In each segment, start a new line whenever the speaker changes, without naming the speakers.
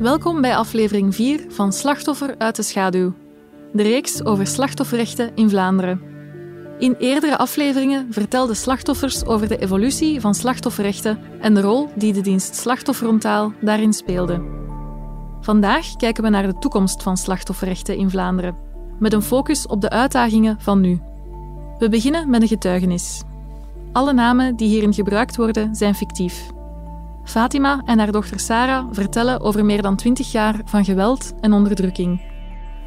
Welkom bij aflevering 4 van Slachtoffer uit de schaduw, de reeks over slachtofferrechten in Vlaanderen. In eerdere afleveringen vertelden slachtoffers over de evolutie van slachtofferrechten en de rol die de dienst Slachtofferontaal daarin speelde. Vandaag kijken we naar de toekomst van slachtofferrechten in Vlaanderen, met een focus op de uitdagingen van nu. We beginnen met een getuigenis. Alle namen die hierin gebruikt worden zijn fictief. Fatima en haar dochter Sarah vertellen over meer dan 20 jaar van geweld en onderdrukking.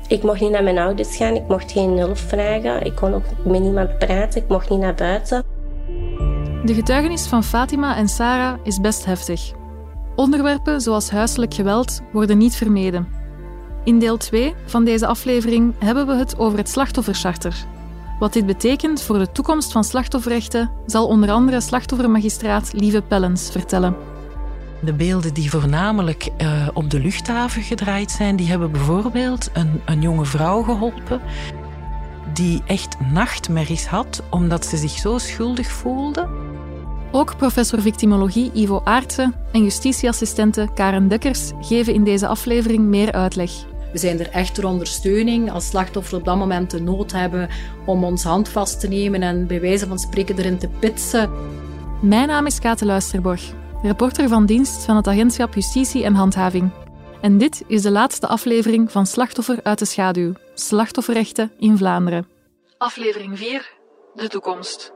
Ik mocht niet naar mijn ouders gaan, ik mocht geen hulp vragen, ik kon ook met niemand praten, ik mocht niet naar buiten.
De getuigenis van Fatima en Sarah is best heftig. Onderwerpen zoals huiselijk geweld worden niet vermeden. In deel 2 van deze aflevering hebben we het over het slachtoffercharter. Wat dit betekent voor de toekomst van slachtofferrechten zal onder andere slachtoffermagistraat Lieve Pellens vertellen.
De beelden die voornamelijk uh, op de luchthaven gedraaid zijn, die hebben bijvoorbeeld een, een jonge vrouw geholpen die echt nachtmerries had omdat ze zich zo schuldig voelde.
Ook professor victimologie Ivo Aartsen en justitieassistente Karen Dekkers geven in deze aflevering meer uitleg.
We zijn er echt ter ondersteuning als slachtoffer op dat moment de nood hebben om ons hand vast te nemen en bij wijze van spreken erin te pitsen.
Mijn naam is Kate Luisterborg reporter van dienst van het agentschap Justitie en Handhaving. En dit is de laatste aflevering van Slachtoffer uit de schaduw, slachtofferrechten in Vlaanderen. Aflevering 4, de toekomst.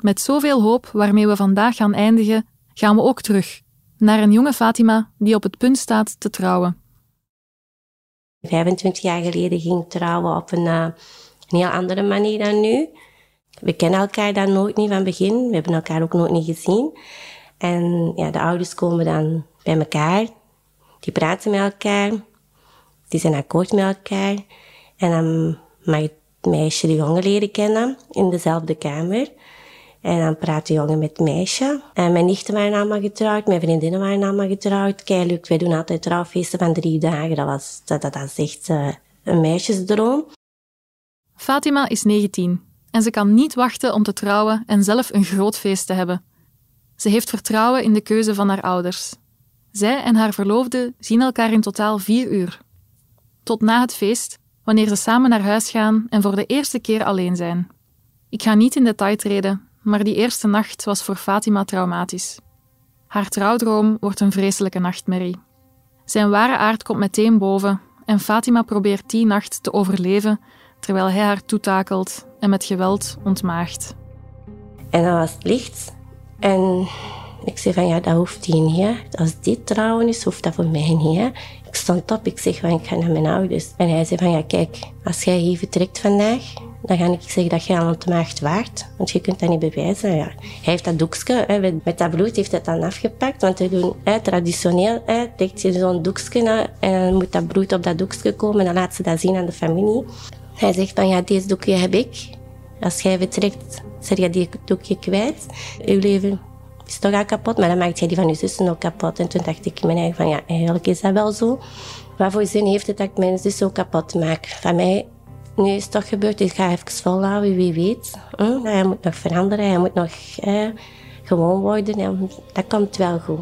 Met zoveel hoop waarmee we vandaag gaan eindigen, gaan we ook terug naar een jonge Fatima die op het punt staat te trouwen.
25 jaar geleden ging trouwen op een, uh, een heel andere manier dan nu. We kennen elkaar dan nooit niet van begin. We hebben elkaar ook nooit niet gezien. En ja, de ouders komen dan bij elkaar. Die praten met elkaar. Die zijn akkoord met elkaar. En dan mag het meisje de jongen leren kennen in dezelfde kamer. En dan praat de jongen met het meisje. En mijn nichten waren allemaal getrouwd, mijn vriendinnen waren allemaal getrouwd. Leuk, wij doen altijd trouwfeesten van drie dagen. Dat, was, dat, dat, is echt uh, een meisjesdroom.
Fatima is 19 en ze kan niet wachten om te trouwen en zelf een groot feest te hebben. Ze heeft vertrouwen in de keuze van haar ouders. Zij en haar verloofde zien elkaar in totaal vier uur. Tot na het feest, wanneer ze samen naar huis gaan en voor de eerste keer alleen zijn. Ik ga niet in detail treden, maar die eerste nacht was voor Fatima traumatisch. Haar trouwdroom wordt een vreselijke nachtmerrie. Zijn ware aard komt meteen boven en Fatima probeert die nacht te overleven terwijl hij haar toetakelt en met geweld ontmaagt.
En dan was het licht. En ik zei van ja, dat hoeft hij niet. Als dit trouwen is, hoeft dat voor mij niet. Ik stond op, ik zeg van ik ga naar mijn ouders. En hij zei van ja, kijk, als jij hier vertrekt vandaag, dan ga ik zeggen dat jij aan ontmaagd waard. Want je kunt dat niet bewijzen. Ja. Hij heeft dat doekje, hè, met dat bloed heeft hij dan afgepakt. Want we doen traditioneel, hè, je zo'n doekje en dan moet dat bloed op dat doekje komen. En dan laat ze dat zien aan de familie. Hij zegt van ja, deze doekje heb ik. Als jij vertrekt, zeg je die doekje kwijt. Uw leven is toch al kapot, maar dan maakt jij die van je zussen ook kapot. En toen dacht ik in mijn eigen van ja, eigenlijk is dat wel zo. Wat voor zin heeft het dat ik mijn zus ook kapot maak? Van mij, nu is het toch gebeurd, ik ga even volhouden, wie weet. Hij moet nog veranderen, hij moet nog gewoon worden. En dat komt wel goed.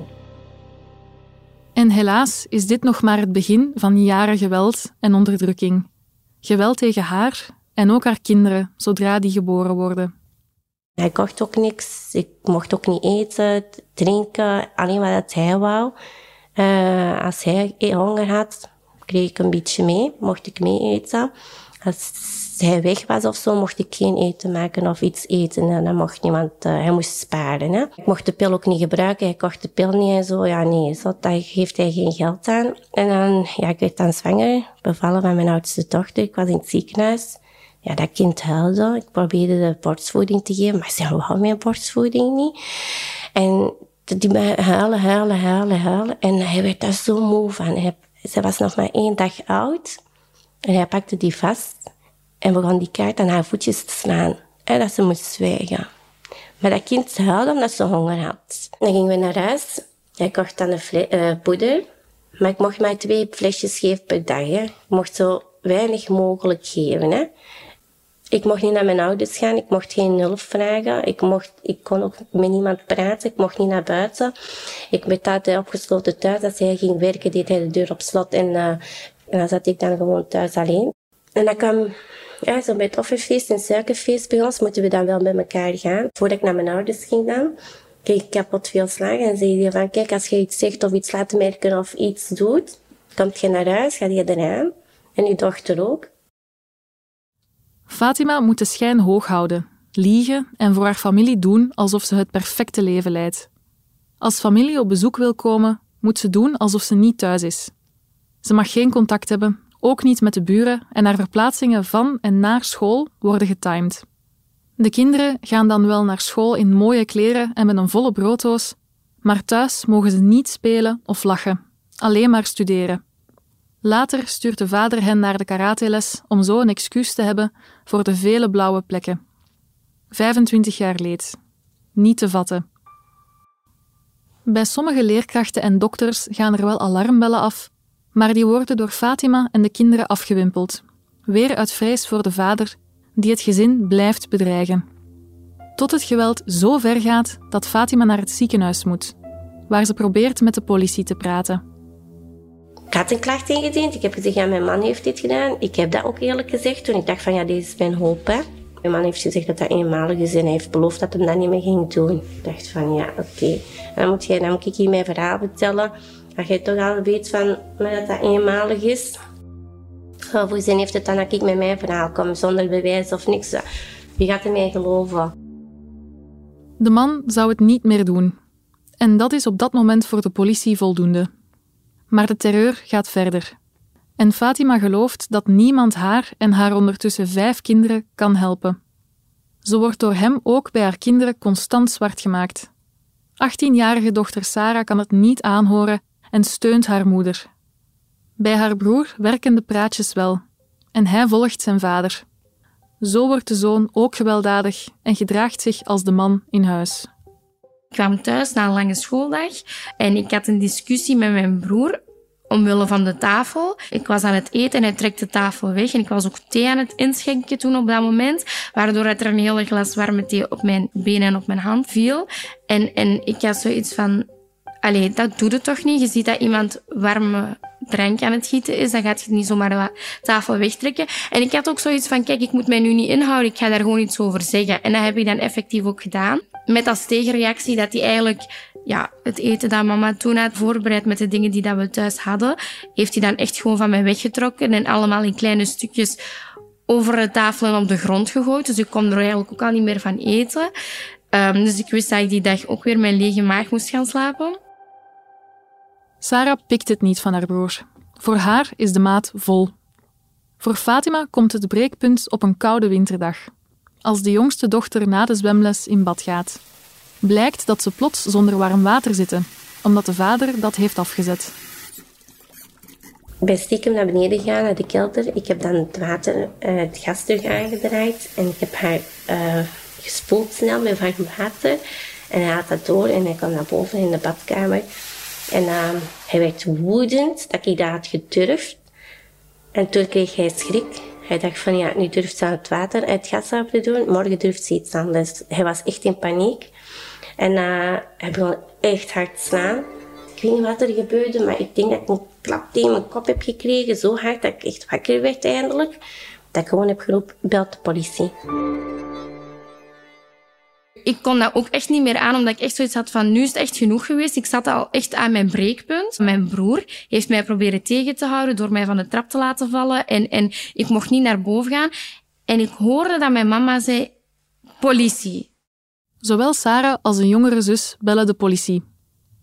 En helaas is dit nog maar het begin van jaren geweld en onderdrukking. Geweld tegen haar en ook haar kinderen, zodra die geboren worden.
Hij kocht ook niks. Ik mocht ook niet eten, drinken, alleen wat hij wou. Uh, als hij honger had, kreeg ik een beetje mee, mocht ik mee eten. Als hij weg was of zo, mocht ik geen eten maken of iets eten. En dan mocht niemand, uh, hij moest sparen. Hè. Ik mocht de pil ook niet gebruiken, hij kocht de pil niet en zo. Ja, nee, zo, daar geeft hij geen geld aan. En dan, ja, ik werd dan zwanger, bevallen van mijn oudste dochter. Ik was in het ziekenhuis. Ja, dat kind huilde. Ik probeerde de borstvoeding te geven, maar ze wou mijn borstvoeding niet. En die huilen, huilen, huilen, huilen. En hij werd daar zo moe van. Hij, ze was nog maar één dag oud. En hij pakte die vast en begon die kaart aan haar voetjes te slaan. En dat ze moest zwijgen. Maar dat kind huilde omdat ze honger had. Dan gingen we naar huis. Hij kocht dan een uh, poeder. Maar ik mocht maar twee flesjes geven per dag. Ik mocht zo weinig mogelijk geven. Hè. Ik mocht niet naar mijn ouders gaan, ik mocht geen hulp vragen, ik, mocht, ik kon ook met niemand praten, ik mocht niet naar buiten. Ik werd altijd opgesloten thuis. Als hij ging werken, deed hij de deur op slot en, en dan zat ik dan gewoon thuis alleen. En dan kwam ja, zo bij het offerfeest en suikerfeest bij ons, moeten we dan wel met elkaar gaan. Voordat ik naar mijn ouders ging dan, kreeg ik kapot veel slagen en zei hij van, kijk, als je iets zegt of iets laat merken of iets doet, komt je naar huis, ga je eraan. En je dochter ook.
Fatima moet de schijn hoog houden, liegen en voor haar familie doen alsof ze het perfecte leven leidt. Als familie op bezoek wil komen, moet ze doen alsof ze niet thuis is. Ze mag geen contact hebben, ook niet met de buren, en haar verplaatsingen van en naar school worden getimed. De kinderen gaan dan wel naar school in mooie kleren en met een volle brooddoos, maar thuis mogen ze niet spelen of lachen, alleen maar studeren. Later stuurt de vader hen naar de karateles om zo een excuus te hebben voor de vele blauwe plekken. 25 jaar leed. Niet te vatten. Bij sommige leerkrachten en dokters gaan er wel alarmbellen af, maar die worden door Fatima en de kinderen afgewimpeld, weer uit vrees voor de vader, die het gezin blijft bedreigen. Tot het geweld zo ver gaat dat Fatima naar het ziekenhuis moet, waar ze probeert met de politie te praten.
Ik had een klacht ingediend. Ik heb gezegd, ja, mijn man heeft dit gedaan. Ik heb dat ook eerlijk gezegd toen ik dacht van, ja, deze is mijn hoop, hè. Mijn man heeft gezegd dat dat eenmalig hij heeft beloofd dat hij dat niet meer ging doen. Ik dacht van, ja, oké. Dan moet, jij, ik hier mijn verhaal vertellen. Dat jij toch al weet van, dat dat eenmalig is. Voor zin heeft het dan dat ik met mijn verhaal kom, zonder bewijs of niks. Wie gaat er mij geloven?
De man zou het niet meer doen. En dat is op dat moment voor de politie voldoende. Maar de terreur gaat verder. En Fatima gelooft dat niemand haar en haar ondertussen vijf kinderen kan helpen. Ze wordt door hem ook bij haar kinderen constant zwart gemaakt. 18-jarige dochter Sarah kan het niet aanhoren en steunt haar moeder. Bij haar broer werken de praatjes wel en hij volgt zijn vader. Zo wordt de zoon ook gewelddadig en gedraagt zich als de man in huis.
Ik kwam thuis na een lange schooldag en ik had een discussie met mijn broer omwille van de tafel. Ik was aan het eten en hij trekt de tafel weg. En ik was ook thee aan het inschenken toen op dat moment, waardoor er een hele glas warme thee op mijn benen en op mijn hand viel. En, en ik had zoiets van, allee, dat doet het toch niet? Je ziet dat iemand warme drank aan het gieten is, dan gaat je niet zomaar de tafel wegtrekken. En ik had ook zoiets van, kijk, ik moet mij nu niet inhouden, ik ga daar gewoon iets over zeggen. En dat heb ik dan effectief ook gedaan. Met als tegenreactie dat hij eigenlijk ja, het eten dat mama toen had voorbereid met de dingen die dat we thuis hadden, heeft hij dan echt gewoon van mij weggetrokken en allemaal in kleine stukjes over de tafel en op de grond gegooid. Dus ik kon er eigenlijk ook al niet meer van eten. Um, dus ik wist dat ik die dag ook weer mijn lege maag moest gaan slapen.
Sarah pikt het niet van haar broer. Voor haar is de maat vol. Voor Fatima komt het breekpunt op een koude winterdag, als de jongste dochter na de zwemles in bad gaat. Blijkt dat ze plots zonder warm water zitten, omdat de vader dat heeft afgezet.
Ben stiekem naar beneden gegaan, naar de kelder. Ik heb dan het water, uh, het gas terug aangedraaid en ik heb haar uh, gespoeld snel met warm water. En hij had dat door en hij kwam naar boven in de badkamer. En uh, hij werd woedend dat ik dat had gedurfd. En toen kreeg hij schrik. Hij dacht van ja, nu durft ze het water uit gas te doen, morgen durft ze iets anders. Hij was echt in paniek. En uh, hij begon echt hard te slaan. Ik weet niet wat er gebeurde, maar ik denk dat ik een klap tegen mijn kop heb gekregen. Zo hard dat ik echt wakker werd eindelijk. Dat ik gewoon heb geroepen, belt de politie.
Ik kon dat ook echt niet meer aan, omdat ik echt zoiets had van, nu is het echt genoeg geweest. Ik zat al echt aan mijn breekpunt. Mijn broer heeft mij proberen tegen te houden door mij van de trap te laten vallen. En, en ik mocht niet naar boven gaan. En ik hoorde dat mijn mama zei, politie.
Zowel Sarah als een jongere zus bellen de politie.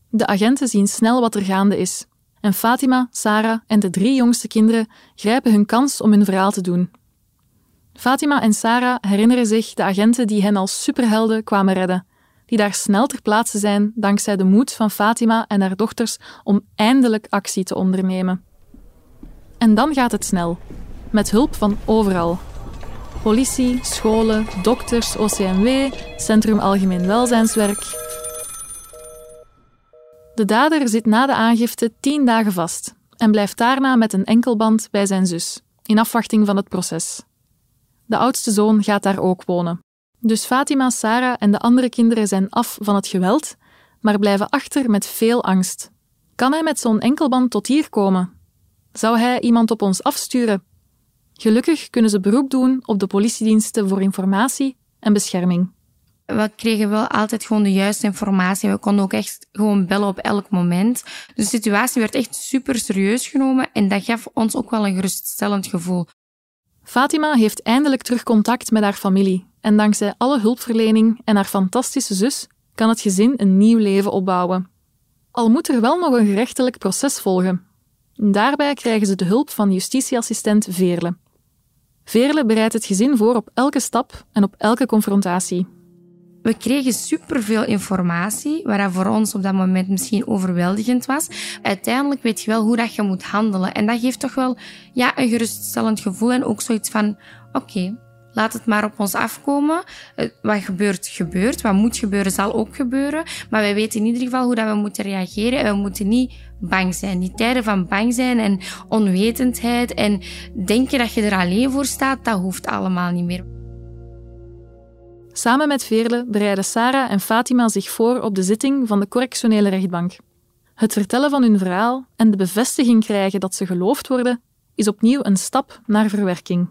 De agenten zien snel wat er gaande is. En Fatima, Sarah en de drie jongste kinderen grijpen hun kans om hun verhaal te doen. Fatima en Sarah herinneren zich de agenten die hen als superhelden kwamen redden, die daar snel ter plaatse zijn dankzij de moed van Fatima en haar dochters om eindelijk actie te ondernemen. En dan gaat het snel, met hulp van overal, politie, scholen, dokters, OCMW, Centrum Algemeen Welzijnswerk. De dader zit na de aangifte tien dagen vast en blijft daarna met een enkelband bij zijn zus, in afwachting van het proces. De oudste zoon gaat daar ook wonen. Dus Fatima, Sarah en de andere kinderen zijn af van het geweld, maar blijven achter met veel angst. Kan hij met zo'n enkelband tot hier komen? Zou hij iemand op ons afsturen? Gelukkig kunnen ze beroep doen op de politiediensten voor informatie en bescherming.
We kregen wel altijd gewoon de juiste informatie. We konden ook echt gewoon bellen op elk moment. De situatie werd echt super serieus genomen en dat gaf ons ook wel een geruststellend gevoel.
Fatima heeft eindelijk terug contact met haar familie en dankzij alle hulpverlening en haar fantastische zus kan het gezin een nieuw leven opbouwen. Al moet er wel nog een gerechtelijk proces volgen. Daarbij krijgen ze de hulp van justitieassistent Veerle. Veerle bereidt het gezin voor op elke stap en op elke confrontatie.
We kregen superveel informatie, waar voor ons op dat moment misschien overweldigend was. Uiteindelijk weet je wel hoe dat je moet handelen. En dat geeft toch wel ja, een geruststellend gevoel en ook zoiets van, oké, laat het maar op ons afkomen. Eh, wat gebeurt, gebeurt. Wat moet gebeuren, zal ook gebeuren. Maar wij weten in ieder geval hoe dat we moeten reageren. En we moeten niet bang zijn. Die tijden van bang zijn en onwetendheid en denken dat je er alleen voor staat, dat hoeft allemaal niet meer.
Samen met Veerle bereiden Sarah en Fatima zich voor op de zitting van de correctionele rechtbank. Het vertellen van hun verhaal en de bevestiging krijgen dat ze geloofd worden, is opnieuw een stap naar verwerking.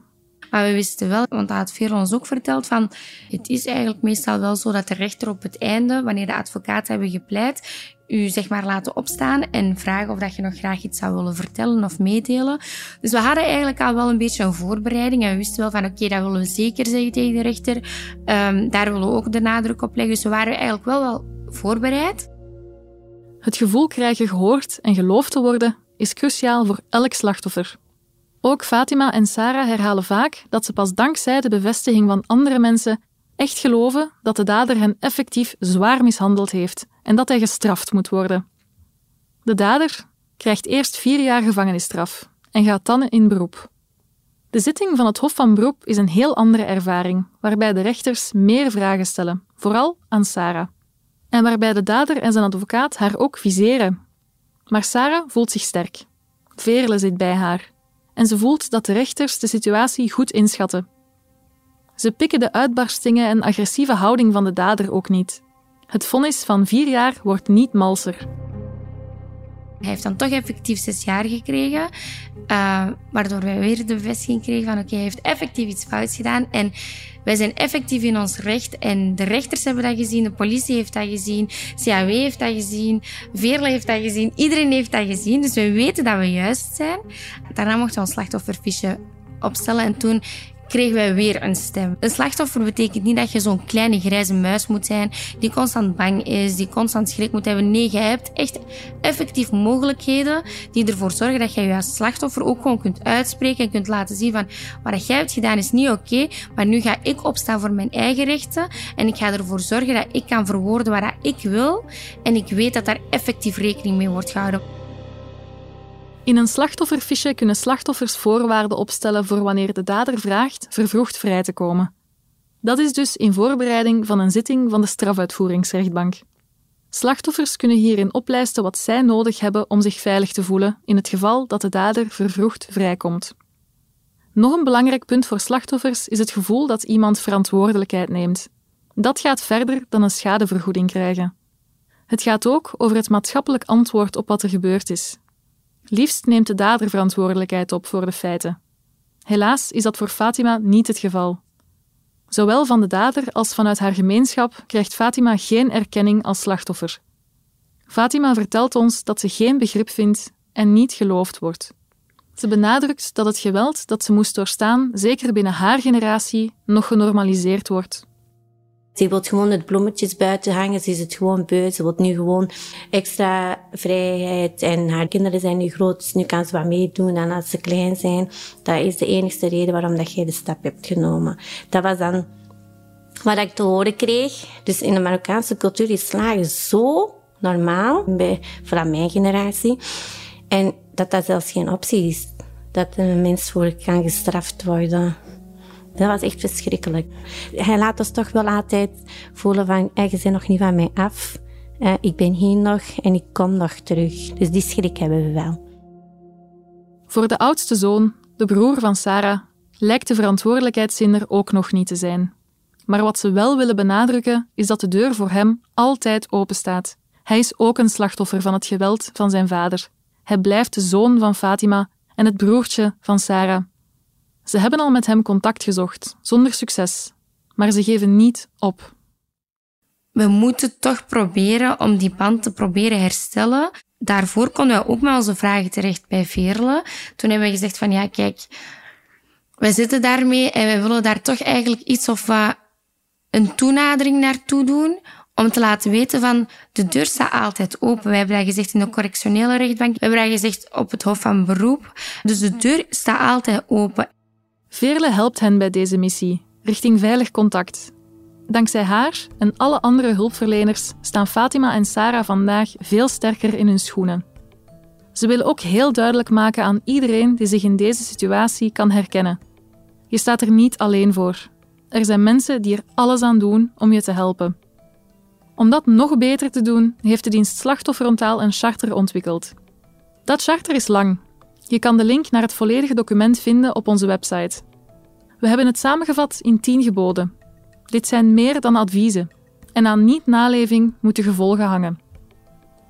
Maar we wisten wel, want dat had Veerle ons ook verteld, van het is eigenlijk meestal wel zo dat de rechter op het einde, wanneer de advocaat hebben gepleit, u zeg maar laten opstaan en vragen of dat je nog graag iets zou willen vertellen of meedelen. Dus we hadden eigenlijk al wel een beetje een voorbereiding en we wisten wel van oké, dat willen we zeker zeggen tegen de rechter. Um, daar willen we ook de nadruk op leggen. Dus we waren eigenlijk wel wel voorbereid.
Het gevoel krijgen gehoord en geloofd te worden is cruciaal voor elk slachtoffer. Ook Fatima en Sarah herhalen vaak dat ze pas dankzij de bevestiging van andere mensen echt geloven dat de dader hen effectief zwaar mishandeld heeft en dat hij gestraft moet worden. De dader krijgt eerst vier jaar gevangenisstraf en gaat dan in beroep. De zitting van het Hof van Beroep is een heel andere ervaring, waarbij de rechters meer vragen stellen, vooral aan Sarah. En waarbij de dader en zijn advocaat haar ook viseren. Maar Sarah voelt zich sterk. Veerle zit bij haar. En ze voelt dat de rechters de situatie goed inschatten ze pikken de uitbarstingen en agressieve houding van de dader ook niet. Het vonnis van vier jaar wordt niet malser.
Hij heeft dan toch effectief zes jaar gekregen, uh, waardoor wij weer de bevestiging kregen van oké, hij heeft effectief iets fouts gedaan en wij zijn effectief in ons recht en de rechters hebben dat gezien, de politie heeft dat gezien, CAW heeft dat gezien, Veerle heeft dat gezien, iedereen heeft dat gezien, dus we weten dat we juist zijn. Daarna mochten we ons slachtofferfiche opstellen en toen kregen wij weer een stem. Een slachtoffer betekent niet dat je zo'n kleine grijze muis moet zijn, die constant bang is, die constant schrik moet hebben. Nee, je hebt echt effectief mogelijkheden die ervoor zorgen dat je je als slachtoffer ook gewoon kunt uitspreken en kunt laten zien van wat jij hebt gedaan is niet oké, maar nu ga ik opstaan voor mijn eigen rechten en ik ga ervoor zorgen dat ik kan verwoorden wat ik wil en ik weet dat daar effectief rekening mee wordt gehouden.
In een slachtofferfiche kunnen slachtoffers voorwaarden opstellen voor wanneer de dader vraagt vervroegd vrij te komen. Dat is dus in voorbereiding van een zitting van de strafuitvoeringsrechtbank. Slachtoffers kunnen hierin oplijsten wat zij nodig hebben om zich veilig te voelen in het geval dat de dader vervroegd vrijkomt. Nog een belangrijk punt voor slachtoffers is het gevoel dat iemand verantwoordelijkheid neemt. Dat gaat verder dan een schadevergoeding krijgen. Het gaat ook over het maatschappelijk antwoord op wat er gebeurd is, Liefst neemt de dader verantwoordelijkheid op voor de feiten. Helaas is dat voor Fatima niet het geval. Zowel van de dader als vanuit haar gemeenschap krijgt Fatima geen erkenning als slachtoffer. Fatima vertelt ons dat ze geen begrip vindt en niet geloofd wordt. Ze benadrukt dat het geweld dat ze moest doorstaan, zeker binnen haar generatie, nog genormaliseerd wordt.
Ze wil gewoon het bloemetjes buiten hangen. Ze is het gewoon beu. Ze wil nu gewoon extra vrijheid. En haar kinderen zijn nu groot, dus nu kan ze wat meedoen. En als ze klein zijn, dat is de enige reden waarom dat jij de stap hebt genomen. Dat was dan wat ik te horen kreeg. Dus in de Marokkaanse cultuur is slagen zo normaal, bij, vooral mijn generatie. En dat dat zelfs geen optie is. Dat een mens voor kan gestraft worden. Dat was echt verschrikkelijk. Hij laat ons toch wel altijd voelen van, je bent nog niet van mij af. Uh, ik ben hier nog en ik kom nog terug. Dus die schrik hebben we wel.
Voor de oudste zoon, de broer van Sarah, lijkt de verantwoordelijkheidszin er ook nog niet te zijn. Maar wat ze wel willen benadrukken is dat de deur voor hem altijd open staat. Hij is ook een slachtoffer van het geweld van zijn vader. Hij blijft de zoon van Fatima en het broertje van Sarah. Ze hebben al met hem contact gezocht, zonder succes, maar ze geven niet op.
We moeten toch proberen om die band te proberen herstellen. Daarvoor konden we ook met onze vragen terecht bij Veerle. Toen hebben we gezegd van ja, kijk, we zitten daarmee en we willen daar toch eigenlijk iets of wat een toenadering naartoe doen om te laten weten van de deur staat altijd open. We hebben dat gezegd in de correctionele rechtbank. We hebben gezegd op het Hof van Beroep. Dus de deur staat altijd open.
Veerle helpt hen bij deze missie, richting veilig contact. Dankzij haar en alle andere hulpverleners staan Fatima en Sarah vandaag veel sterker in hun schoenen. Ze willen ook heel duidelijk maken aan iedereen die zich in deze situatie kan herkennen. Je staat er niet alleen voor. Er zijn mensen die er alles aan doen om je te helpen. Om dat nog beter te doen, heeft de dienst Slachtofferontaal een charter ontwikkeld. Dat charter is lang. Je kan de link naar het volledige document vinden op onze website. We hebben het samengevat in 10 geboden. Dit zijn meer dan adviezen. En aan niet-naleving moeten gevolgen hangen.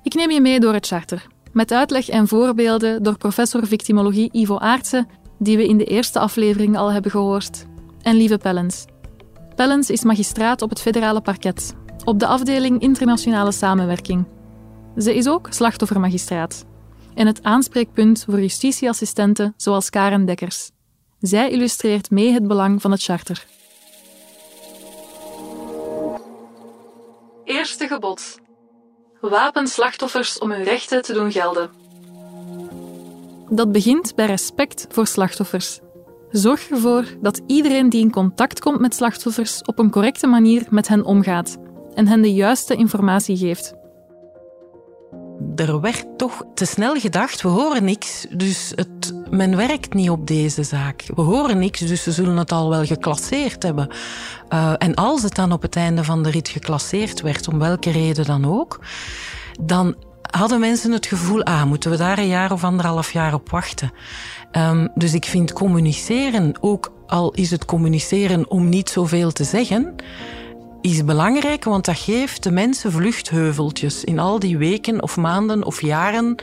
Ik neem je mee door het charter, met uitleg en voorbeelden door professor victimologie Ivo Aartsen, die we in de eerste aflevering al hebben gehoord, en Lieve Pellens. Pellens is magistraat op het federale parket op de afdeling Internationale Samenwerking. Ze is ook slachtoffermagistraat en het aanspreekpunt voor justitieassistenten zoals Karen Dekkers. Zij illustreert mee het belang van het charter. Eerste gebod. Wapen slachtoffers om hun rechten te doen gelden. Dat begint bij respect voor slachtoffers. Zorg ervoor dat iedereen die in contact komt met slachtoffers op een correcte manier met hen omgaat en hen de juiste informatie geeft.
Er werd toch te snel gedacht, we horen niks, dus het, men werkt niet op deze zaak. We horen niks, dus ze zullen het al wel geclasseerd hebben. Uh, en als het dan op het einde van de rit geclasseerd werd, om welke reden dan ook, dan hadden mensen het gevoel, ah, moeten we daar een jaar of anderhalf jaar op wachten. Um, dus ik vind communiceren, ook al is het communiceren om niet zoveel te zeggen, is belangrijk, want dat geeft de mensen vluchtheuveltjes in al die weken of maanden of jaren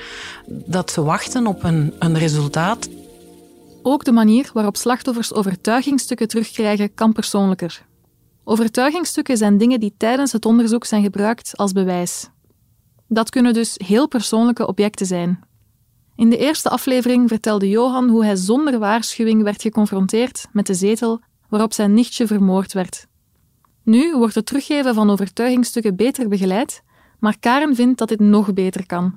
dat ze wachten op een, een resultaat.
Ook de manier waarop slachtoffers overtuigingsstukken terugkrijgen kan persoonlijker. Overtuigingsstukken zijn dingen die tijdens het onderzoek zijn gebruikt als bewijs. Dat kunnen dus heel persoonlijke objecten zijn. In de eerste aflevering vertelde Johan hoe hij zonder waarschuwing werd geconfronteerd met de zetel waarop zijn nichtje vermoord werd. Nu wordt het teruggeven van overtuigingsstukken beter begeleid, maar Karen vindt dat dit nog beter kan.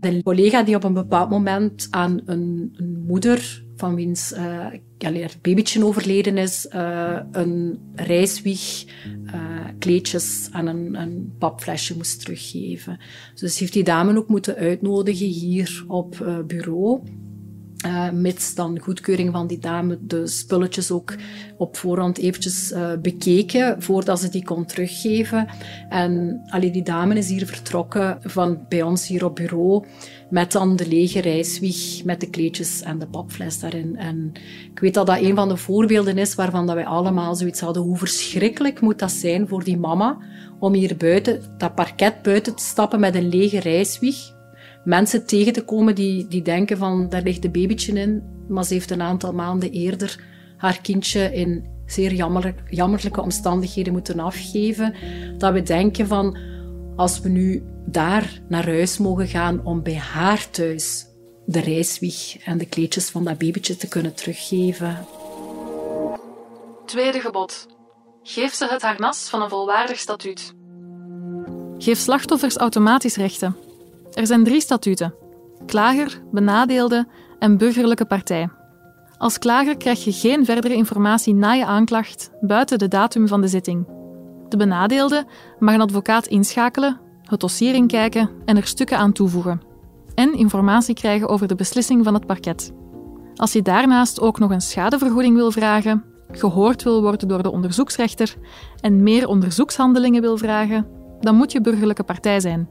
De collega die op een bepaald moment aan een, een moeder van wiens uh, babytje overleden is, uh, een reiswieg, uh, kleedjes en een, een papflesje moest teruggeven. Dus heeft die dame ook moeten uitnodigen hier op bureau. Uh, mits dan goedkeuring van die dame de spulletjes ook op voorhand eventjes uh, bekeken voordat ze die kon teruggeven. En allee, die dame is hier vertrokken van bij ons hier op bureau met dan de lege reiswieg met de kleedjes en de papfles daarin. En ik weet dat dat een van de voorbeelden is waarvan dat wij allemaal zoiets hadden. Hoe verschrikkelijk moet dat zijn voor die mama om hier buiten, dat parket buiten te stappen met een lege reiswieg mensen tegen te komen die, die denken van daar ligt een babytje in, maar ze heeft een aantal maanden eerder haar kindje in zeer jammerlijk, jammerlijke omstandigheden moeten afgeven. Dat we denken van als we nu daar naar huis mogen gaan om bij haar thuis de reiswieg en de kleedjes van dat babytje te kunnen teruggeven.
Tweede gebod. Geef ze het harnas van een volwaardig statuut. Geef slachtoffers automatisch rechten. Er zijn drie statuten: klager, benadeelde en burgerlijke partij. Als klager krijg je geen verdere informatie na je aanklacht buiten de datum van de zitting. De benadeelde mag een advocaat inschakelen, het dossier inkijken en er stukken aan toevoegen. En informatie krijgen over de beslissing van het parket. Als je daarnaast ook nog een schadevergoeding wil vragen, gehoord wil worden door de onderzoeksrechter en meer onderzoekshandelingen wil vragen, dan moet je burgerlijke partij zijn.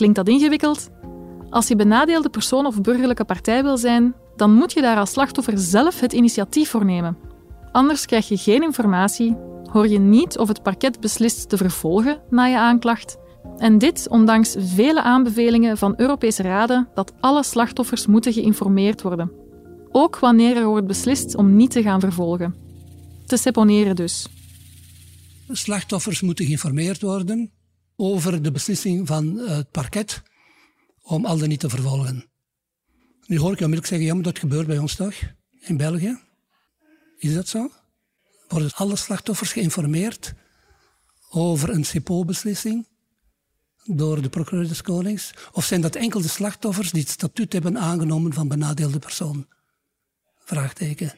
Klinkt dat ingewikkeld? Als je benadeelde persoon of burgerlijke partij wil zijn, dan moet je daar als slachtoffer zelf het initiatief voor nemen. Anders krijg je geen informatie, hoor je niet of het parket beslist te vervolgen na je aanklacht. En dit ondanks vele aanbevelingen van Europese raden dat alle slachtoffers moeten geïnformeerd worden. Ook wanneer er wordt beslist om niet te gaan vervolgen. Te seponeren dus.
Slachtoffers moeten geïnformeerd worden over de beslissing van het parket om al dan niet te vervolgen. Nu hoor ik onmiddellijk zeggen, ja, dat gebeurt bij ons toch? In België? Is dat zo? Worden alle slachtoffers geïnformeerd over een CPO-beslissing door de procureur des Konings? Of zijn dat enkel de slachtoffers die het statuut hebben aangenomen van benadeelde persoon? Vraagteken.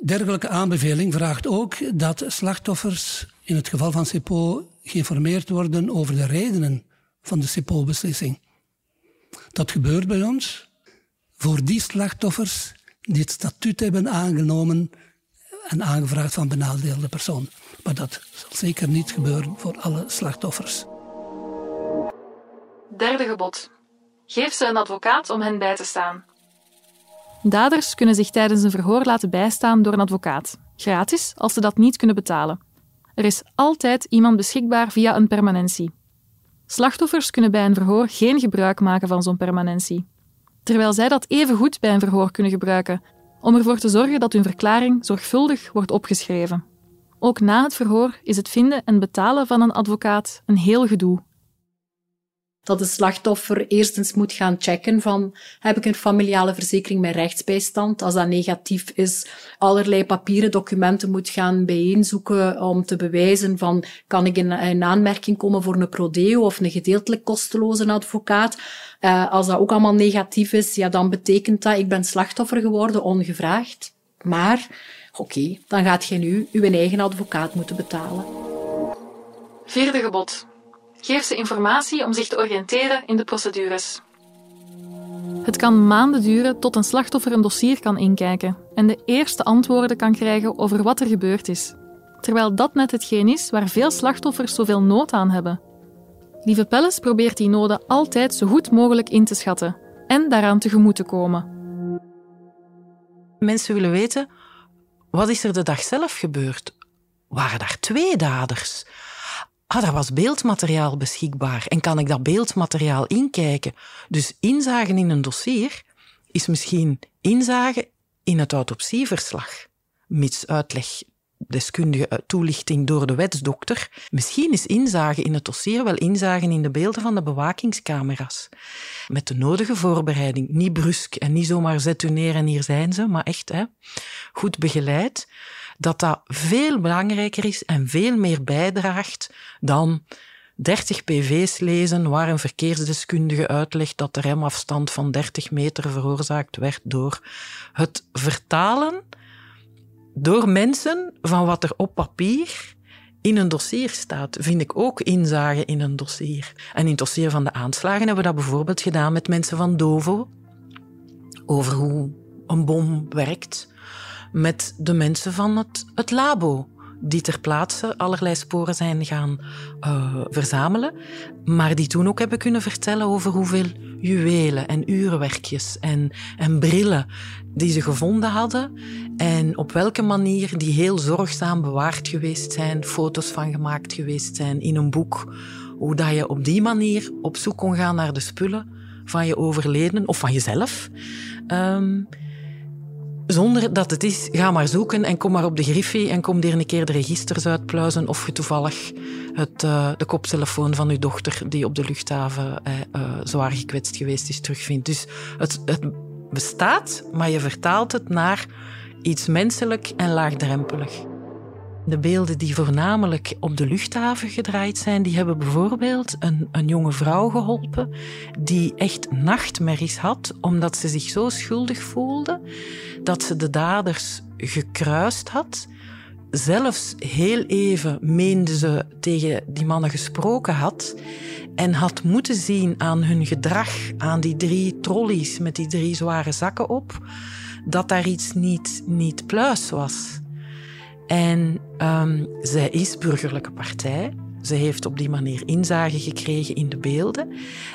Dergelijke aanbeveling vraagt ook dat slachtoffers in het geval van CPO geïnformeerd worden over de redenen van de CPO-beslissing. Dat gebeurt bij ons voor die slachtoffers die het statuut hebben aangenomen en aangevraagd van benadeelde persoon. Maar dat zal zeker niet gebeuren voor alle slachtoffers.
Derde gebod. Geef ze een advocaat om hen bij te staan. Daders kunnen zich tijdens een verhoor laten bijstaan door een advocaat, gratis als ze dat niet kunnen betalen. Er is altijd iemand beschikbaar via een permanentie. Slachtoffers kunnen bij een verhoor geen gebruik maken van zo'n permanentie, terwijl zij dat even goed bij een verhoor kunnen gebruiken om ervoor te zorgen dat hun verklaring zorgvuldig wordt opgeschreven. Ook na het verhoor is het vinden en betalen van een advocaat een heel gedoe
dat de slachtoffer eerst eens moet gaan checken van heb ik een familiale verzekering met rechtsbijstand? Als dat negatief is, allerlei papieren, documenten moet gaan bijeenzoeken om te bewijzen van kan ik in, aanmerking komen voor een prodeo of een gedeeltelijk kosteloze advocaat. Uh, als dat ook allemaal negatief is, ja, dan betekent dat ik ben slachtoffer geworden ongevraagd. Maar oké, dan gaat je nu uw eigen advocaat moeten betalen.
Vierde gebod. Geef ze informatie om zich te oriënteren in de procedures. Het kan maanden duren tot een slachtoffer een dossier kan inkijken en de eerste antwoorden kan krijgen over wat er gebeurd is. Terwijl dat net hetgeen is waar veel slachtoffers zoveel nood aan hebben. Lieve Pelles probeert die noden altijd zo goed mogelijk in te schatten en daaraan tegemoet te komen.
Mensen willen weten, wat is er de dag zelf gebeurd? Waren daar twee daders? Ah, er was beeldmateriaal beschikbaar en kan ik dat beeldmateriaal inkijken? Dus inzagen in een dossier is misschien inzagen in het autopsieverslag, mits uitleg deskundige toelichting door de wetsdokter. Misschien is inzagen in het dossier wel inzagen in de beelden van de bewakingscamera's. Met de nodige voorbereiding. Niet brusk en niet zomaar zet u neer en hier zijn ze, maar echt hè, goed begeleid dat dat veel belangrijker is en veel meer bijdraagt dan 30 PV's lezen waar een verkeersdeskundige uitlegt dat de remafstand van 30 meter veroorzaakt werd door het vertalen door mensen van wat er op papier in een dossier staat, vind ik ook inzage in een dossier. En in het dossier van de aanslagen hebben we dat bijvoorbeeld gedaan met mensen van Dovo, over hoe een bom werkt, met de mensen van het, het labo die ter plaatse allerlei sporen zijn gaan uh, verzamelen, maar die toen ook hebben kunnen vertellen over hoeveel juwelen en urenwerkjes en, en brillen die ze gevonden hadden en op welke manier die heel zorgzaam bewaard geweest zijn, foto's van gemaakt geweest zijn in een boek, hoe dat je op die manier op zoek kon gaan naar de spullen van je overleden of van jezelf. Um, zonder dat het is, ga maar zoeken en kom maar op de griffie en kom hier een keer de registers uitpluizen of je toevallig het, uh, de koptelefoon van uw dochter die op de luchthaven uh, uh, zwaar gekwetst geweest is terugvindt. Dus het, het bestaat, maar je vertaalt het naar iets menselijk en laagdrempelig. De beelden die voornamelijk op de luchthaven gedraaid zijn, die hebben bijvoorbeeld een, een jonge vrouw geholpen die echt nachtmerries had omdat ze zich zo schuldig voelde dat ze de daders gekruist had. Zelfs heel even meende ze tegen die mannen gesproken had en had moeten zien aan hun gedrag, aan die drie trolleys met die drie zware zakken op, dat daar iets niet, niet pluis was. En um, zij is burgerlijke partij. Ze heeft op die manier inzage gekregen in de beelden.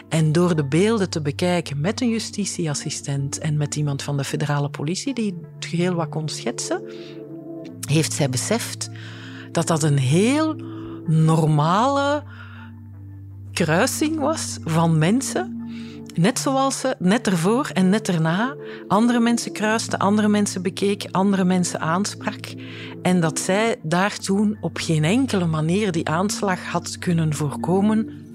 En door de beelden te bekijken met een justitieassistent en met iemand van de federale politie die het geheel wat kon schetsen, heeft zij beseft dat dat een heel normale kruising was van mensen. Net zoals ze net ervoor en net erna andere mensen kruiste, andere mensen bekeek, andere mensen aansprak. En dat zij daar toen op geen enkele manier die aanslag had kunnen voorkomen.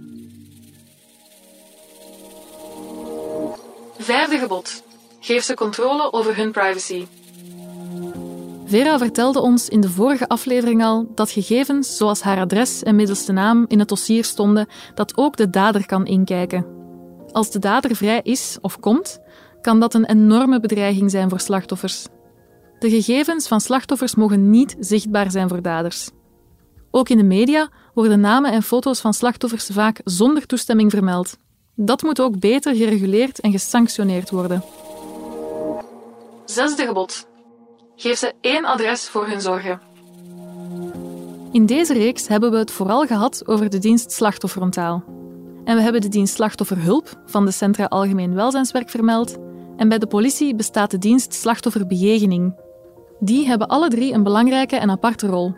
Vijfde gebod. Geef ze controle over hun privacy. Vera vertelde ons in de vorige aflevering al dat gegevens zoals haar adres en middelste naam in het dossier stonden dat ook de dader kan inkijken. Als de dader vrij is of komt, kan dat een enorme bedreiging zijn voor slachtoffers. De gegevens van slachtoffers mogen niet zichtbaar zijn voor daders. Ook in de media worden namen en foto's van slachtoffers vaak zonder toestemming vermeld. Dat moet ook beter gereguleerd en gesanctioneerd worden. Zesde gebod. Geef ze één adres voor hun zorgen. In deze reeks hebben we het vooral gehad over de dienst slachtofferontaal. En we hebben de dienst slachtofferhulp van de Centra Algemeen Welzijnswerk vermeld. En bij de politie bestaat de dienst slachtofferbejegening. Die hebben alle drie een belangrijke en aparte rol.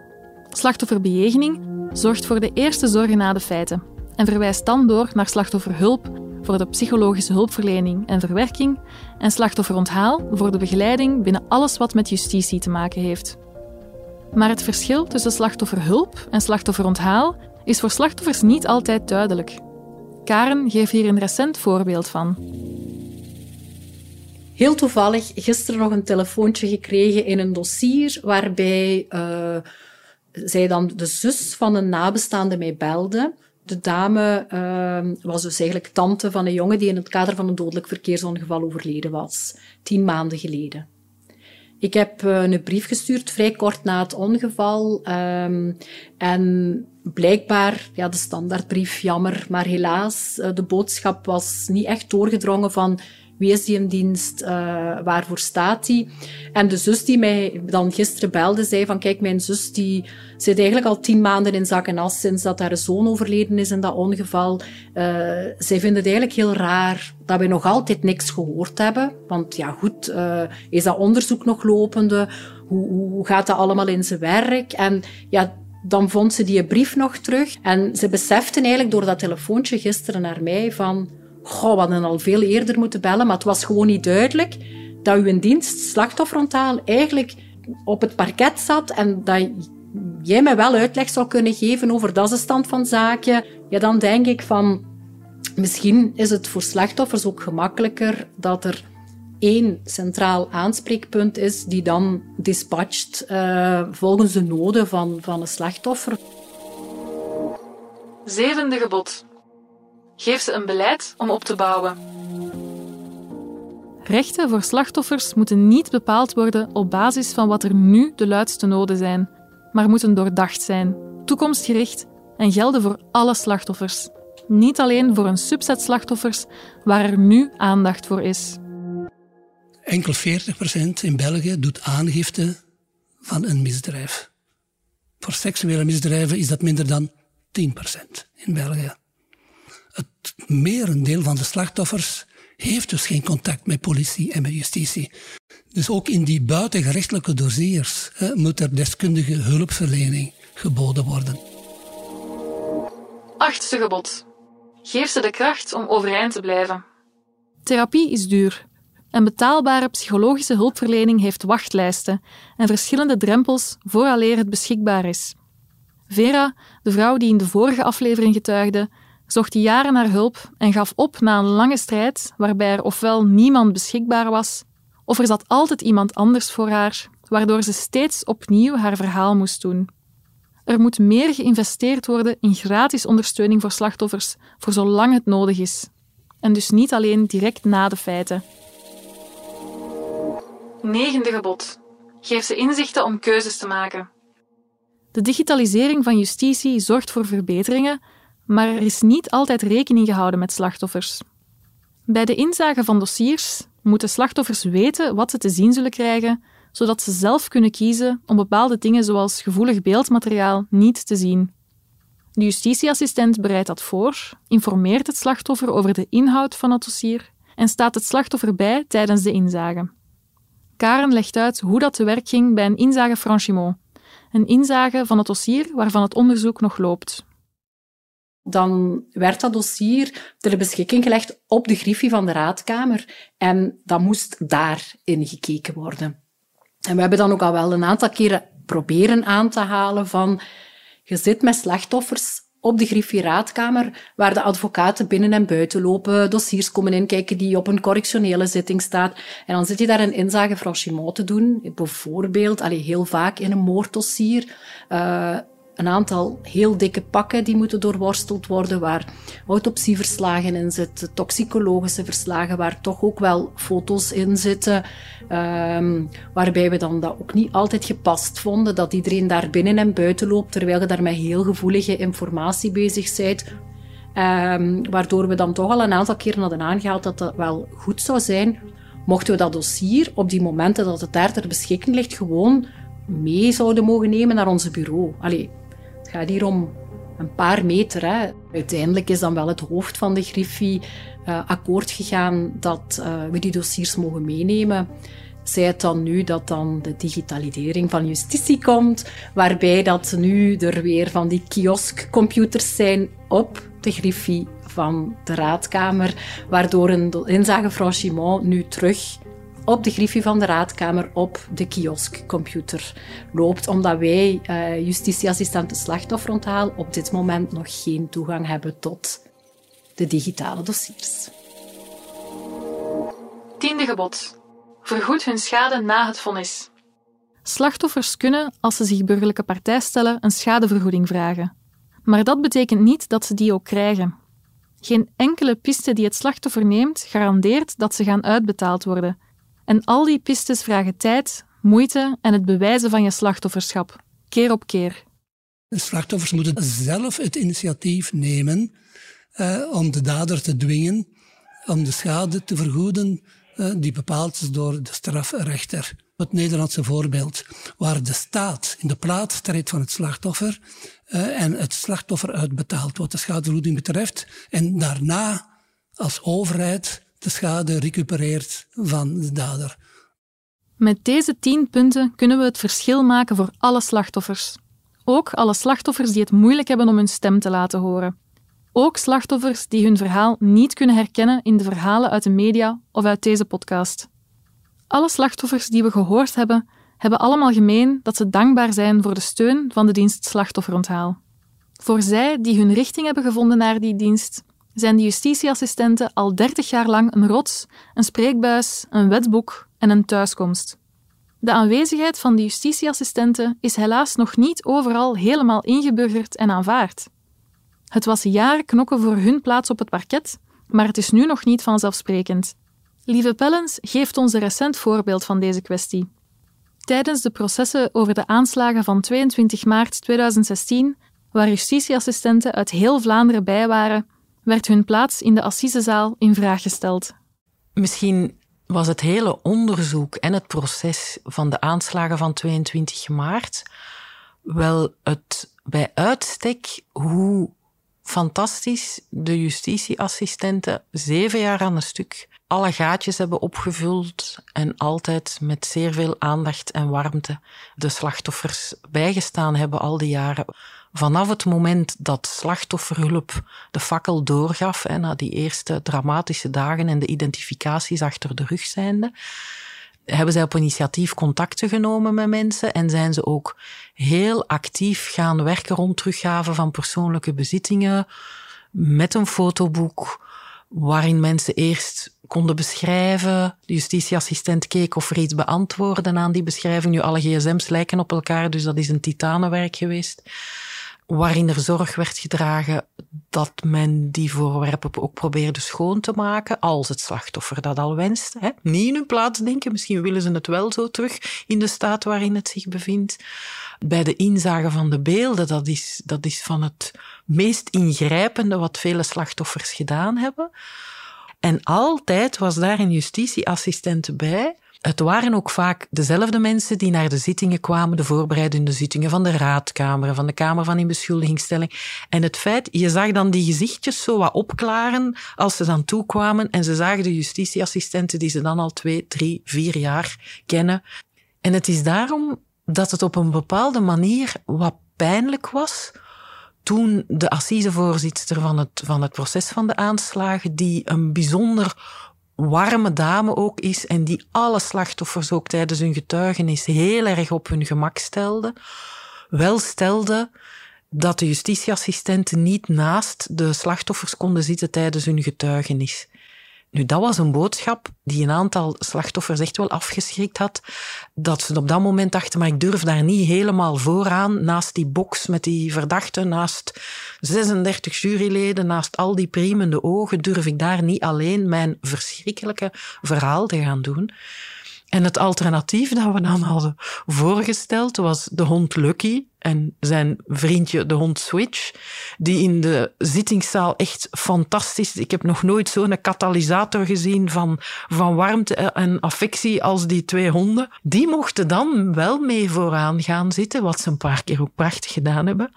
Slachtofferbejegening zorgt voor de eerste zorgen na de feiten en verwijst dan door naar slachtofferhulp voor de psychologische hulpverlening en verwerking en slachtofferonthaal voor de begeleiding binnen alles wat met justitie te maken heeft. Maar het verschil tussen slachtofferhulp en slachtofferonthaal is voor slachtoffers niet altijd duidelijk. Karen geeft hier een recent voorbeeld van.
Heel toevallig gisteren nog een telefoontje gekregen in een dossier waarbij uh, zij dan de zus van een nabestaande mij belde de dame uh, was dus eigenlijk tante van een jongen die in het kader van een dodelijk verkeersongeval overleden was, tien maanden geleden. Ik heb uh, een brief gestuurd vrij kort na het ongeval. Um, en blijkbaar, ja, de standaardbrief, jammer, maar helaas, uh, de boodschap was niet echt doorgedrongen van wie is die in dienst? Uh, waarvoor staat die? En de zus die mij dan gisteren belde, zei van kijk, mijn zus die zit eigenlijk al tien maanden in zak en as sinds dat haar zoon overleden is in dat ongeval. Uh, zij vinden het eigenlijk heel raar dat we nog altijd niks gehoord hebben. Want ja, goed, uh, is dat onderzoek nog lopende? Hoe, hoe gaat dat allemaal in zijn werk? En ja, dan vond ze die brief nog terug. En ze beseften eigenlijk door dat telefoontje gisteren naar mij van Goh, we hadden al veel eerder moeten bellen, maar het was gewoon niet duidelijk dat uw dienst slachtofferontaal eigenlijk op het parket zat en dat jij mij wel uitleg zou kunnen geven over dat is stand van zaken. Ja, dan denk ik van, misschien is het voor slachtoffers ook gemakkelijker dat er één centraal aanspreekpunt is die dan dispatcht uh, volgens de noden van, van een slachtoffer.
Zevende gebod. Geef ze een beleid om op te bouwen. Rechten voor slachtoffers moeten niet bepaald worden op basis van wat er nu de luidste noden zijn, maar moeten doordacht zijn, toekomstgericht en gelden voor alle slachtoffers. Niet alleen voor een subset slachtoffers waar er nu aandacht voor is.
Enkel 40% in België doet aangifte van een misdrijf. Voor seksuele misdrijven is dat minder dan 10% in België het merendeel van de slachtoffers heeft dus geen contact met politie en met justitie. Dus ook in die buitengerechtelijke dossiers hè, moet er deskundige hulpverlening geboden worden.
Achtste gebod. Geef ze de kracht om overeind te blijven. Therapie is duur. En betaalbare psychologische hulpverlening heeft wachtlijsten en verschillende drempels vooraleer het beschikbaar is. Vera, de vrouw die in de vorige aflevering getuigde, zocht jaren naar hulp en gaf op na een lange strijd waarbij er ofwel niemand beschikbaar was, of er zat altijd iemand anders voor haar, waardoor ze steeds opnieuw haar verhaal moest doen. Er moet meer geïnvesteerd worden in gratis ondersteuning voor slachtoffers voor zolang het nodig is. En dus niet alleen direct na de feiten. Negende gebod. Geef ze inzichten om keuzes te maken. De digitalisering van justitie zorgt voor verbeteringen, maar er is niet altijd rekening gehouden met slachtoffers. Bij de inzage van dossiers moeten slachtoffers weten wat ze te zien zullen krijgen, zodat ze zelf kunnen kiezen om bepaalde dingen zoals gevoelig beeldmateriaal niet te zien. De justitieassistent bereidt dat voor, informeert het slachtoffer over de inhoud van het dossier en staat het slachtoffer bij tijdens de inzage. Karen legt uit hoe dat te werk ging bij een inzage franchiment, een inzage van het dossier waarvan het onderzoek nog loopt.
Dan werd dat dossier ter beschikking gelegd op de griffie van de raadkamer en dat moest daarin gekeken worden. En we hebben dan ook al wel een aantal keren proberen aan te halen van je zit met slachtoffers op de Griffie Raadkamer, waar de advocaten binnen en buiten lopen, dossiers komen inkijken die op een correctionele zitting staat. En dan zit je daar een inzage franchiment te doen, bijvoorbeeld, allee, heel vaak in een moorddossier. Uh, een aantal heel dikke pakken die moeten doorworsteld worden, waar autopsieverslagen in zitten, toxicologische verslagen, waar toch ook wel foto's in zitten, um, waarbij we dan dat ook niet altijd gepast vonden, dat iedereen daar binnen en buiten loopt, terwijl je daar met heel gevoelige informatie bezig bent. Um, waardoor we dan toch al een aantal keren hadden aangehaald dat dat wel goed zou zijn, mochten we dat dossier op die momenten dat het daar ter beschikking ligt, gewoon mee zouden mogen nemen naar onze bureau. Allee, gaat hier om een paar meter. Hè. Uiteindelijk is dan wel het hoofd van de Griffie uh, akkoord gegaan dat uh, we die dossiers mogen meenemen. Zij het dan nu dat dan de digitalisering van justitie komt, waarbij dat nu er weer van die kioskcomputers zijn op de Griffie van de raadkamer, waardoor een inzage franchiment nu terug op de griffie van de raadkamer op de kioskcomputer loopt, omdat wij, uh, justitieassistenten slachtofferonthaal, op dit moment nog geen toegang hebben tot de digitale dossiers.
Tiende gebod. Vergoed hun schade na het vonnis. Slachtoffers kunnen, als ze zich burgerlijke partij stellen, een schadevergoeding vragen. Maar dat betekent niet dat ze die ook krijgen. Geen enkele piste die het slachtoffer neemt garandeert dat ze gaan uitbetaald worden, en al die pistes vragen tijd, moeite en het bewijzen van je slachtofferschap, keer op keer.
De slachtoffers moeten zelf het initiatief nemen uh, om de dader te dwingen om de schade te vergoeden uh, die bepaald is door de strafrechter. Het Nederlandse voorbeeld, waar de staat in de plaats treedt van het slachtoffer uh, en het slachtoffer uitbetaalt wat de schadevergoeding betreft en daarna als overheid de schade recupereert van de dader.
Met deze tien punten kunnen we het verschil maken voor alle slachtoffers. Ook alle slachtoffers die het moeilijk hebben om hun stem te laten horen. Ook slachtoffers die hun verhaal niet kunnen herkennen in de verhalen uit de media of uit deze podcast. Alle slachtoffers die we gehoord hebben, hebben allemaal gemeen dat ze dankbaar zijn voor de steun van de dienst Slachtofferonthaal. Voor zij die hun richting hebben gevonden naar die dienst, zijn de justitieassistenten al 30 jaar lang een rots, een spreekbuis, een wetboek en een thuiskomst. De aanwezigheid van de justitieassistenten is helaas nog niet overal helemaal ingeburgerd en aanvaard. Het was jaren knokken voor hun plaats op het parket, maar het is nu nog niet vanzelfsprekend. Lieve Pellens geeft ons een recent voorbeeld van deze kwestie. Tijdens de processen over de aanslagen van 22 maart 2016, waar justitieassistenten uit heel Vlaanderen bij waren, werd hun plaats in de assisezaal in vraag gesteld.
Misschien was het hele onderzoek en het proces van de aanslagen van 22 maart wel het bij uitstek hoe fantastisch de justitieassistenten zeven jaar aan een stuk alle gaatjes hebben opgevuld en altijd met zeer veel aandacht en warmte de slachtoffers bijgestaan hebben al die jaren vanaf het moment dat slachtofferhulp de fakkel doorgaf, hè, na die eerste dramatische dagen en de identificaties achter de rug zijnde, hebben zij op initiatief contacten genomen met mensen en zijn ze ook heel actief gaan werken rond teruggaven van persoonlijke bezittingen met een fotoboek waarin mensen eerst konden beschrijven. De justitieassistent keek of er iets beantwoorden aan die beschrijving. Nu, alle gsm's lijken op elkaar, dus dat is een titanenwerk geweest waarin er zorg werd gedragen dat men die voorwerpen ook probeerde schoon te maken, als het slachtoffer dat al wenst. Hè? Niet in hun plaats denken, misschien willen ze het wel zo terug in de staat waarin het zich bevindt. Bij de inzage van de beelden, dat is, dat is van het meest ingrijpende wat vele slachtoffers gedaan hebben. En altijd was daar een justitieassistent bij het waren ook vaak dezelfde mensen die naar de zittingen kwamen, de voorbereidende zittingen van de raadkamer, van de Kamer van Inbeschuldigingsstelling. En het feit, je zag dan die gezichtjes zo wat opklaren als ze dan toekwamen en ze zagen de justitieassistenten die ze dan al twee, drie, vier jaar kennen. En het is daarom dat het op een bepaalde manier wat pijnlijk was toen de assisevoorzitter van het, van het proces van de aanslagen, die een bijzonder warme dame ook is en die alle slachtoffers ook tijdens hun getuigenis heel erg op hun gemak stelde, wel stelde dat de justitieassistenten niet naast de slachtoffers konden zitten tijdens hun getuigenis. Nu, dat was een boodschap die een aantal slachtoffers echt wel afgeschrikt had. Dat ze op dat moment dachten, maar ik durf daar niet helemaal vooraan, naast die box met die verdachten, naast 36 juryleden, naast al die priemende ogen, durf ik daar niet alleen mijn verschrikkelijke verhaal te gaan doen. En het alternatief dat we dan hadden voorgesteld was de hond Lucky en zijn vriendje de hond Switch, die in de zittingszaal echt fantastisch... Ik heb nog nooit zo'n katalysator gezien van, van warmte en affectie als die twee honden. Die mochten dan wel mee vooraan gaan zitten, wat ze een paar keer ook prachtig gedaan hebben,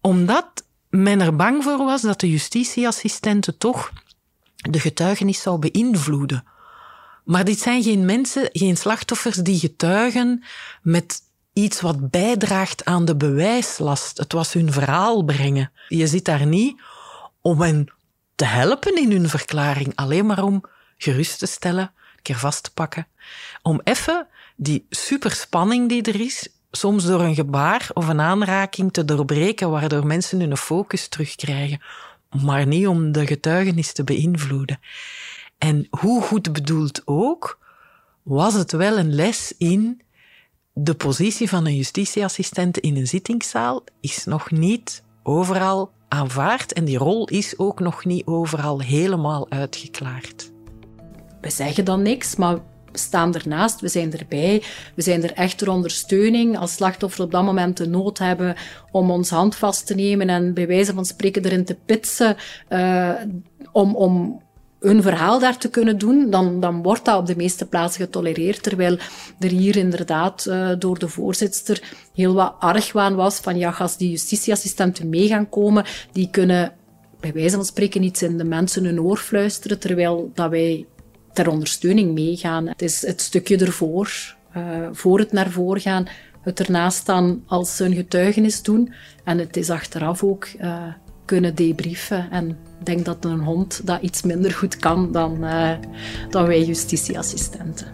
omdat men er bang voor was dat de justitieassistenten toch de getuigenis zou beïnvloeden. Maar dit zijn geen mensen, geen slachtoffers die getuigen met iets wat bijdraagt aan de bewijslast. Het was hun verhaal brengen. Je zit daar niet om hen te helpen in hun verklaring, alleen maar om gerust te stellen, een keer vast te pakken. Om even die superspanning die er is, soms door een gebaar of een aanraking te doorbreken, waardoor mensen hun focus terugkrijgen, maar niet om de getuigenis te beïnvloeden. En hoe goed bedoeld ook, was het wel een les in de positie van een justitieassistent in een zittingszaal is nog niet overal aanvaard en die rol is ook nog niet overal helemaal uitgeklaard.
We zeggen dan niks, maar we staan ernaast, we zijn erbij. We zijn er echt ter ondersteuning als slachtoffer op dat moment de nood hebben om ons hand vast te nemen en bij wijze van spreken erin te pitsen uh, om, om hun verhaal daar te kunnen doen, dan, dan wordt dat op de meeste plaatsen getolereerd. Terwijl er hier inderdaad uh, door de voorzitter heel wat argwaan was van ja, als die justitieassistenten mee gaan komen, die kunnen bij wijze van spreken iets in de mensen hun oor fluisteren, terwijl dat wij ter ondersteuning meegaan. Het is het stukje ervoor, uh, voor het naar voren gaan, het ernaast staan als ze een getuigenis doen. En het is achteraf ook uh, kunnen debriefen. En ik denk dat een hond dat iets minder goed kan dan, uh, dan wij justitieassistenten.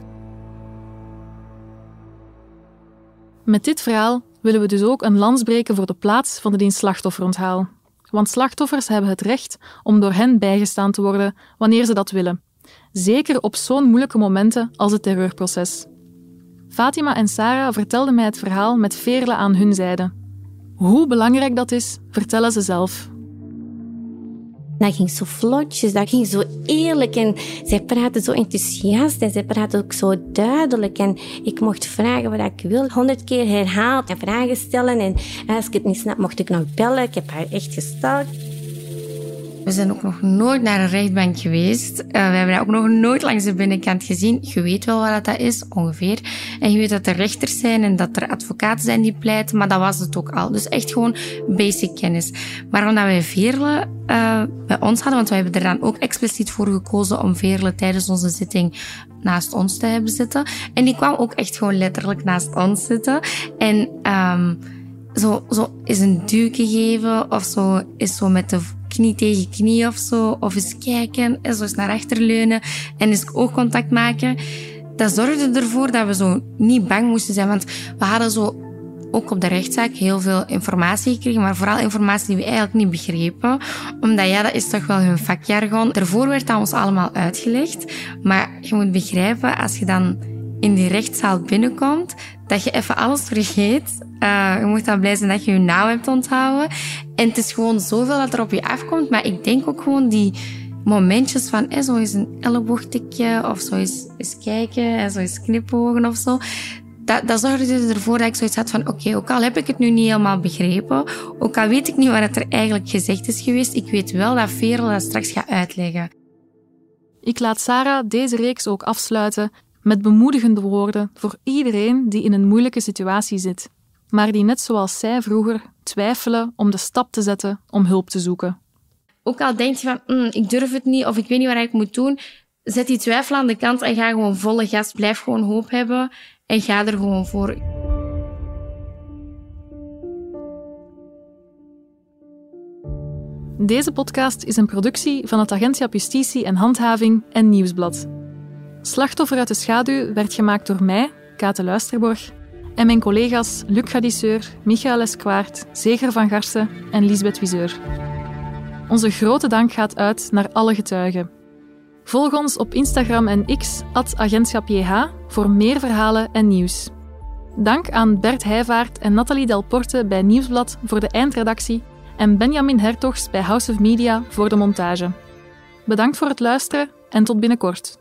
Met dit verhaal willen we dus ook een lans breken voor de plaats van de dienst slachtofferonthaal. Want slachtoffers hebben het recht om door hen bijgestaan te worden wanneer ze dat willen. Zeker op zo'n moeilijke momenten als het terreurproces. Fatima en Sarah vertelden mij het verhaal met Veerle aan hun zijde. Hoe belangrijk dat is, vertellen ze zelf.
Dat ging zo vlotjes, dat ging zo eerlijk. En zij praten zo enthousiast en zij praten ook zo duidelijk. En ik mocht vragen wat ik wil. Honderd keer herhaald en vragen stellen. En als ik het niet snap, mocht ik nog bellen. Ik heb haar echt gesteld.
We zijn ook nog nooit naar een rechtbank geweest. Uh, we hebben dat ook nog nooit langs de binnenkant gezien. Je weet wel wat dat is, ongeveer. En je weet dat er rechters zijn en dat er advocaten zijn die pleiten, maar dat was het ook al. Dus echt gewoon basic kennis. Maar omdat wij Veerle uh, bij ons hadden, want wij hebben er dan ook expliciet voor gekozen om Veerle tijdens onze zitting naast ons te hebben zitten. En die kwam ook echt gewoon letterlijk naast ons zitten. En um, zo, zo is een duwke geven of zo is zo met de knie tegen knie of zo. Of eens kijken en zo eens naar achter leunen en eens oogcontact maken. Dat zorgde ervoor dat we zo niet bang moesten zijn. Want we hadden zo ook op de rechtszaak heel veel informatie gekregen, maar vooral informatie die we eigenlijk niet begrepen. Omdat ja, dat is toch wel hun vakjargon. Daarvoor werd dat ons allemaal uitgelegd. Maar je moet begrijpen, als je dan in die rechtszaal binnenkomt, dat je even alles vergeet. Uh, je moet dan blij zijn dat je je naam hebt onthouden. En het is gewoon zoveel dat er op je afkomt. Maar ik denk ook gewoon die momentjes van eh, zo eens een elleboogtikje of zo eens, eens kijken en zo eens knipogen of zo. Dat, dat zorgde ervoor dat ik zoiets had van oké, ook al heb ik het nu niet helemaal begrepen, ook al weet ik niet wat er eigenlijk gezegd is geweest, ik weet wel dat Veerle dat straks gaat uitleggen.
Ik laat Sarah deze reeks ook afsluiten met bemoedigende woorden voor iedereen die in een moeilijke situatie zit, maar die net zoals zij vroeger twijfelen om de stap te zetten om hulp te zoeken.
Ook al denk je van, mm, ik durf het niet of ik weet niet wat ik moet doen, zet die twijfel aan de kant en ga gewoon volle gas. Blijf gewoon hoop hebben en ga er gewoon voor.
Deze podcast is een productie van het Agentschap Justitie en Handhaving en Nieuwsblad. Slachtoffer uit de schaduw werd gemaakt door mij, Kate Luisterborg, en mijn collega's Luc Gadisseur, Michael Esquaert, Zeger van Garsen en Lisbeth Wiseur. Onze grote dank gaat uit naar alle getuigen. Volg ons op Instagram en X, agentschapjh, voor meer verhalen en nieuws. Dank aan Bert Heijvaart en Nathalie Delporte bij Nieuwsblad voor de eindredactie en Benjamin Hertogs bij House of Media voor de montage. Bedankt voor het luisteren en tot binnenkort.